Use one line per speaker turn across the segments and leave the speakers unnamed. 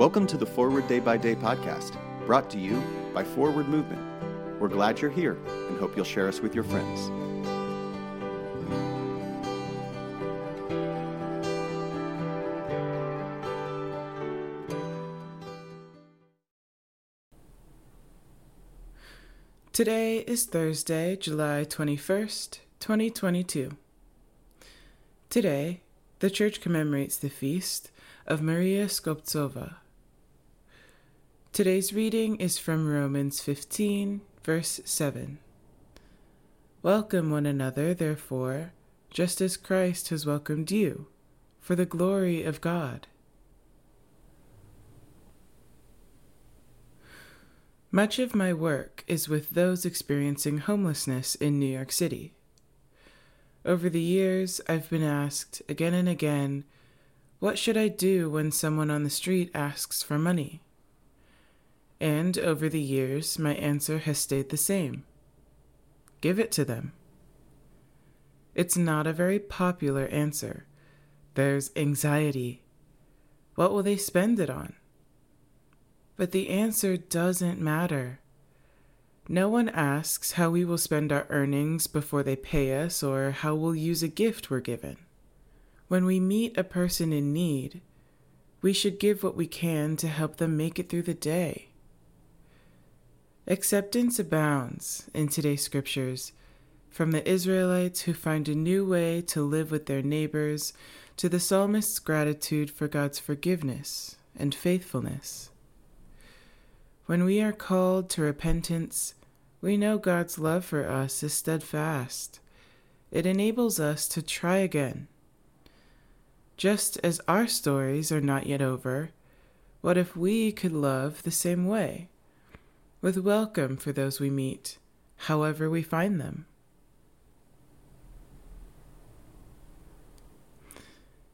Welcome to the Forward Day by Day podcast, brought to you by Forward Movement. We're glad you're here and hope you'll share us with your friends.
Today is Thursday, July 21st, 2022. Today, the church commemorates the feast of Maria Skobtsova. Today's reading is from Romans 15, verse 7. Welcome one another, therefore, just as Christ has welcomed you, for the glory of God. Much of my work is with those experiencing homelessness in New York City. Over the years, I've been asked again and again, what should I do when someone on the street asks for money? And over the years, my answer has stayed the same give it to them. It's not a very popular answer. There's anxiety. What will they spend it on? But the answer doesn't matter. No one asks how we will spend our earnings before they pay us or how we'll use a gift we're given. When we meet a person in need, we should give what we can to help them make it through the day. Acceptance abounds in today's scriptures, from the Israelites who find a new way to live with their neighbors to the psalmist's gratitude for God's forgiveness and faithfulness. When we are called to repentance, we know God's love for us is steadfast. It enables us to try again. Just as our stories are not yet over, what if we could love the same way? With welcome for those we meet, however we find them.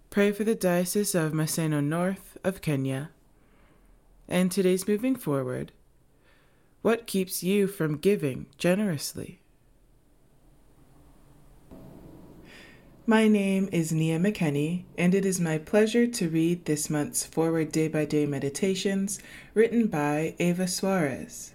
Pray for the Diocese of Maseno North of Kenya. And today's moving forward, what keeps you from giving generously? My name is Nia McKenney, and it is my pleasure to read this month's Forward Day by Day Meditations written by Eva Suarez.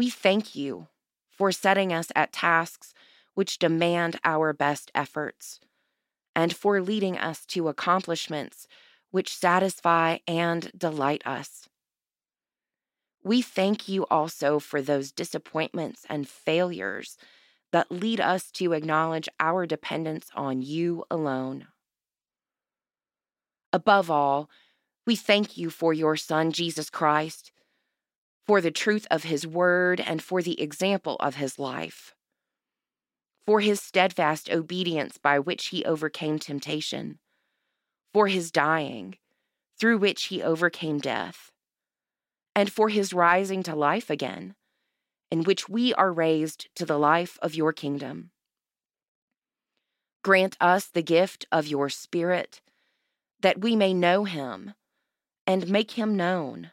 We thank you for setting us at tasks which demand our best efforts, and for leading us to accomplishments which satisfy and delight us. We thank you also for those disappointments and failures that lead us to acknowledge our dependence on you alone. Above all, we thank you for your Son, Jesus Christ, for the truth of his word and for the example of his life, for his steadfast obedience by which he overcame temptation, for his dying, through which he overcame death. And for his rising to life again, in which we are raised to the life of your kingdom. Grant us the gift of your Spirit, that we may know him and make him known,